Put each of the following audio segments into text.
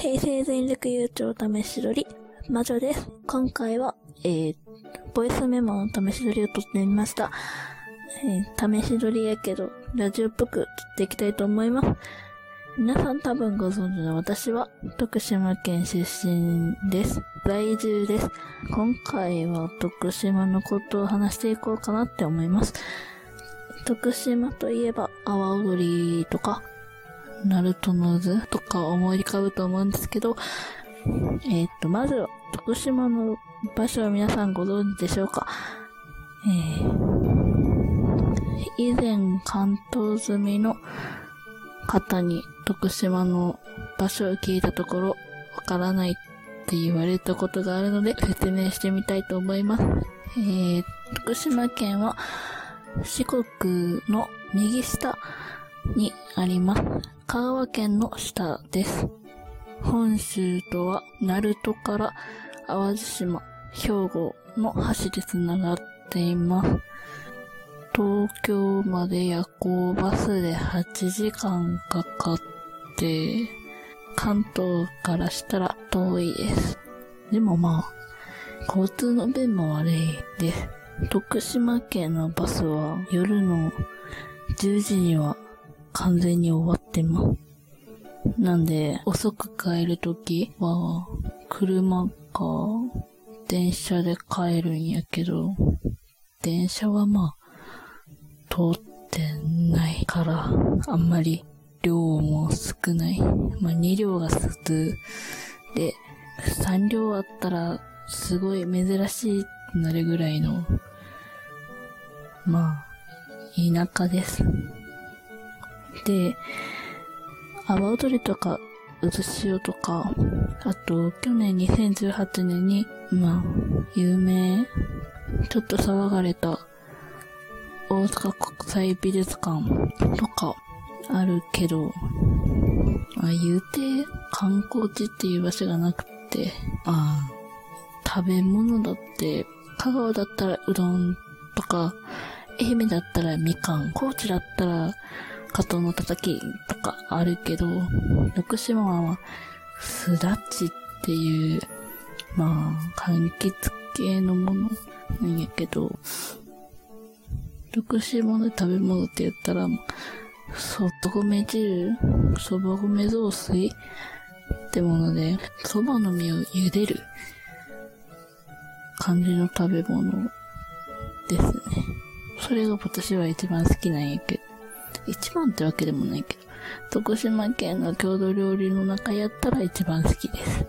平成全力悠長試し撮り、魔女です。今回は、えー、ボイスメモの試し撮りを撮ってみました。えー、試し撮りやけど、ラジオっぽく撮っていきたいと思います。皆さん多分ご存知の私は、徳島県出身です。在住です。今回は徳島のことを話していこうかなって思います。徳島といえば、阿波踊りとか、ナルトの図とか思い浮かぶと思うんですけど、えっ、と、まずは、徳島の場所は皆さんご存知でしょうか？えー、以前関東済みの方に徳島の場所を聞いたところ、わからないって言われたことがあるので、説明してみたいと思います。えー、徳島県は、四国の右下にあります。香川県の下です。本州とは、鳴門から淡路島、兵庫の橋で繋がっています。東京まで夜行バスで8時間かかって、関東からしたら遠いです。でもまあ、交通の便も悪いです。徳島県のバスは夜の10時には完全に終わってます。なんで、遅く帰るときは、車か、電車で帰るんやけど、電車はまあ、通ってないから、あんまり量も少ない。まあ2両が普通で、3両あったら、すごい珍しいってなるぐらいの、まあ、田舎です。で、阿波踊りとか、渦潮とか、あと、去年2018年に、まあ、有名、ちょっと騒がれた、大阪国際美術館とか、あるけど、あ言うて、観光地っていう場所がなくて、あ。食べ物だって、香川だったらうどんとか、愛媛だったらみかん、高知だったら、加藤のたたきとかあるけど、徳島は、すだちっていう、まあ、柑橘系のものなんやけど、徳島の食べ物って言ったら、そと米汁、そば米雑炊ってもので、そばの実を茹でる感じの食べ物ですね。それが私は一番好きなんやけど。一番ってわけでもないけど。徳島県の郷土料理の中やったら一番好きです。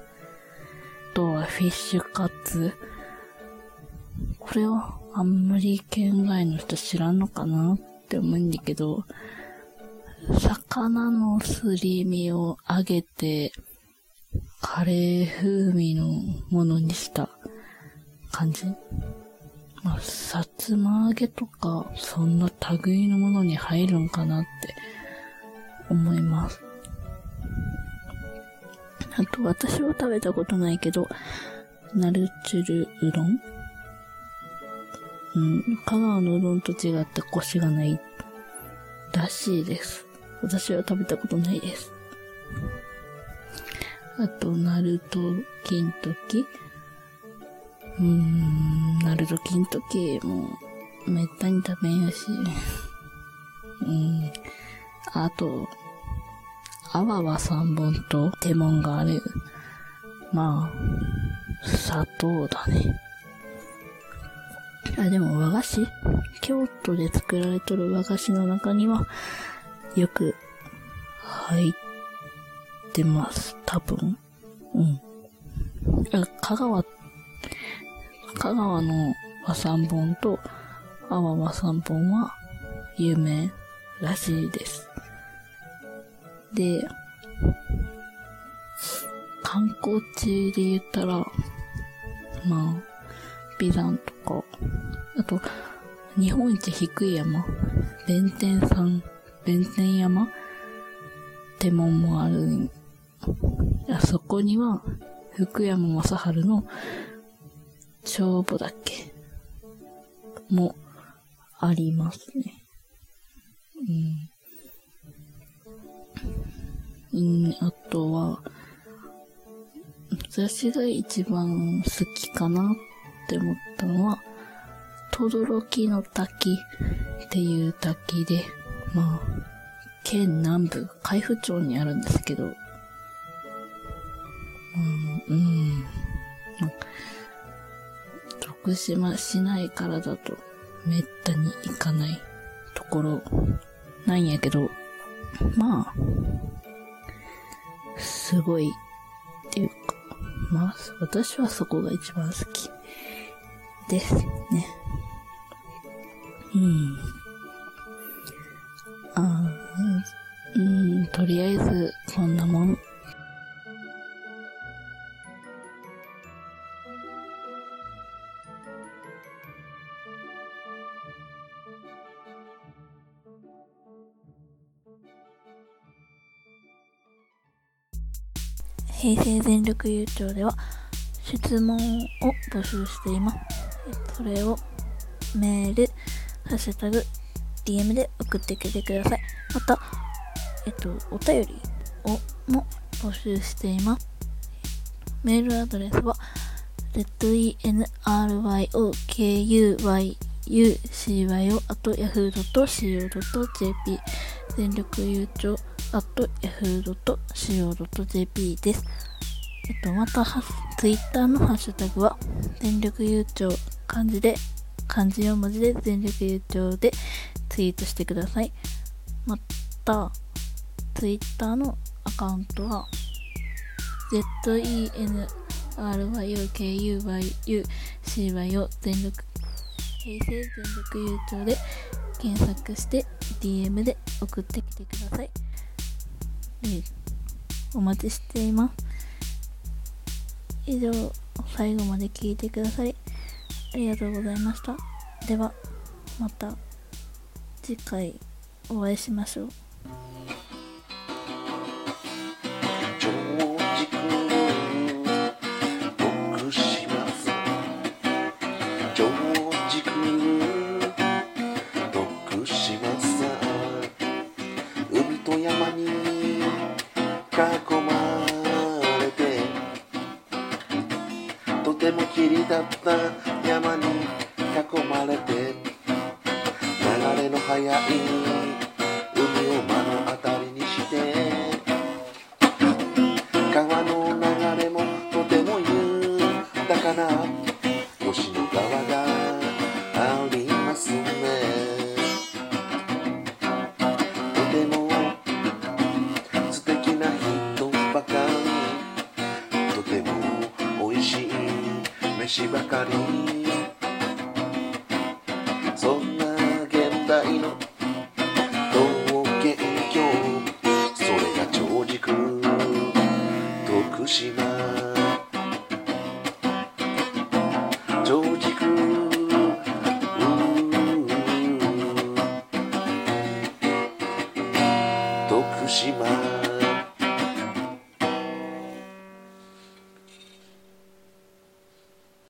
あとはフィッシュカツ。これはあんまり県外の人知らんのかなって思うんだけど、魚のすり身を揚げて、カレー風味のものにした感じ。まあ、さつま揚げとか、そんな類のものに入るんかなって思います。あと、私は食べたことないけど、ナルチュルうどん？うん、香川のうどんと違ってコシがないらしいです。私は食べたことないです。あと、ナルト金時？うーん、ナルト金時も、めったに食べんやし。うん。あと、アワは3本とレモンがある。まあ、砂糖だね。あ、でも和菓子？京都で作られとる和菓子の中には、よく入ってます。多分。うん。あ香川って、香川の和三本と阿波和三本は有名らしいです。で、観光地で言ったら、まあ、美山とか、あと、日本一低い山、弁天山、弁天山ってもんもある。あそこには、福山雅治の帳簿だっけ？もありますね。うん。うん、あとは、私が一番好きかなって思ったのは、轟の滝っていう滝で、まあ、県南部、海部町にあるんですけど、うん、うん、徳島市内からだとめったに行かないところなんやけど、まあ、すごいっていうか、まあ、私はそこが一番好きですね。うん。あうん、とりあえず、こんなもん。平成全力優勝では質問を募集しています。それをメール、ハッシュタグ、DM で送ってきてください。また、えっと、お便りをも募集しています。メールアドレスは、zenryucyo.yahoo.co.jp 全力優勝 yahoo.co.jp です。えっと、また、ツイッターのハッシュタグは、全力優勝、漢字で、漢字4文字で全力優勝でツイートしてください。また、ツイッターのアカウントは、zenryukuyu.cy を全力、平成全力優勝で検索して DM で送ってきてください。お待ちしています。以上、最後まで聞いてくださり、ありがとうございました。では、また次回お会いしましょう。ても霧だった。山に囲まれて。流れの速い海を目の当たりにして。川の流れもとても豊かな飯ばかり。そんな現代の刀剣教それが長軸。徳島。長軸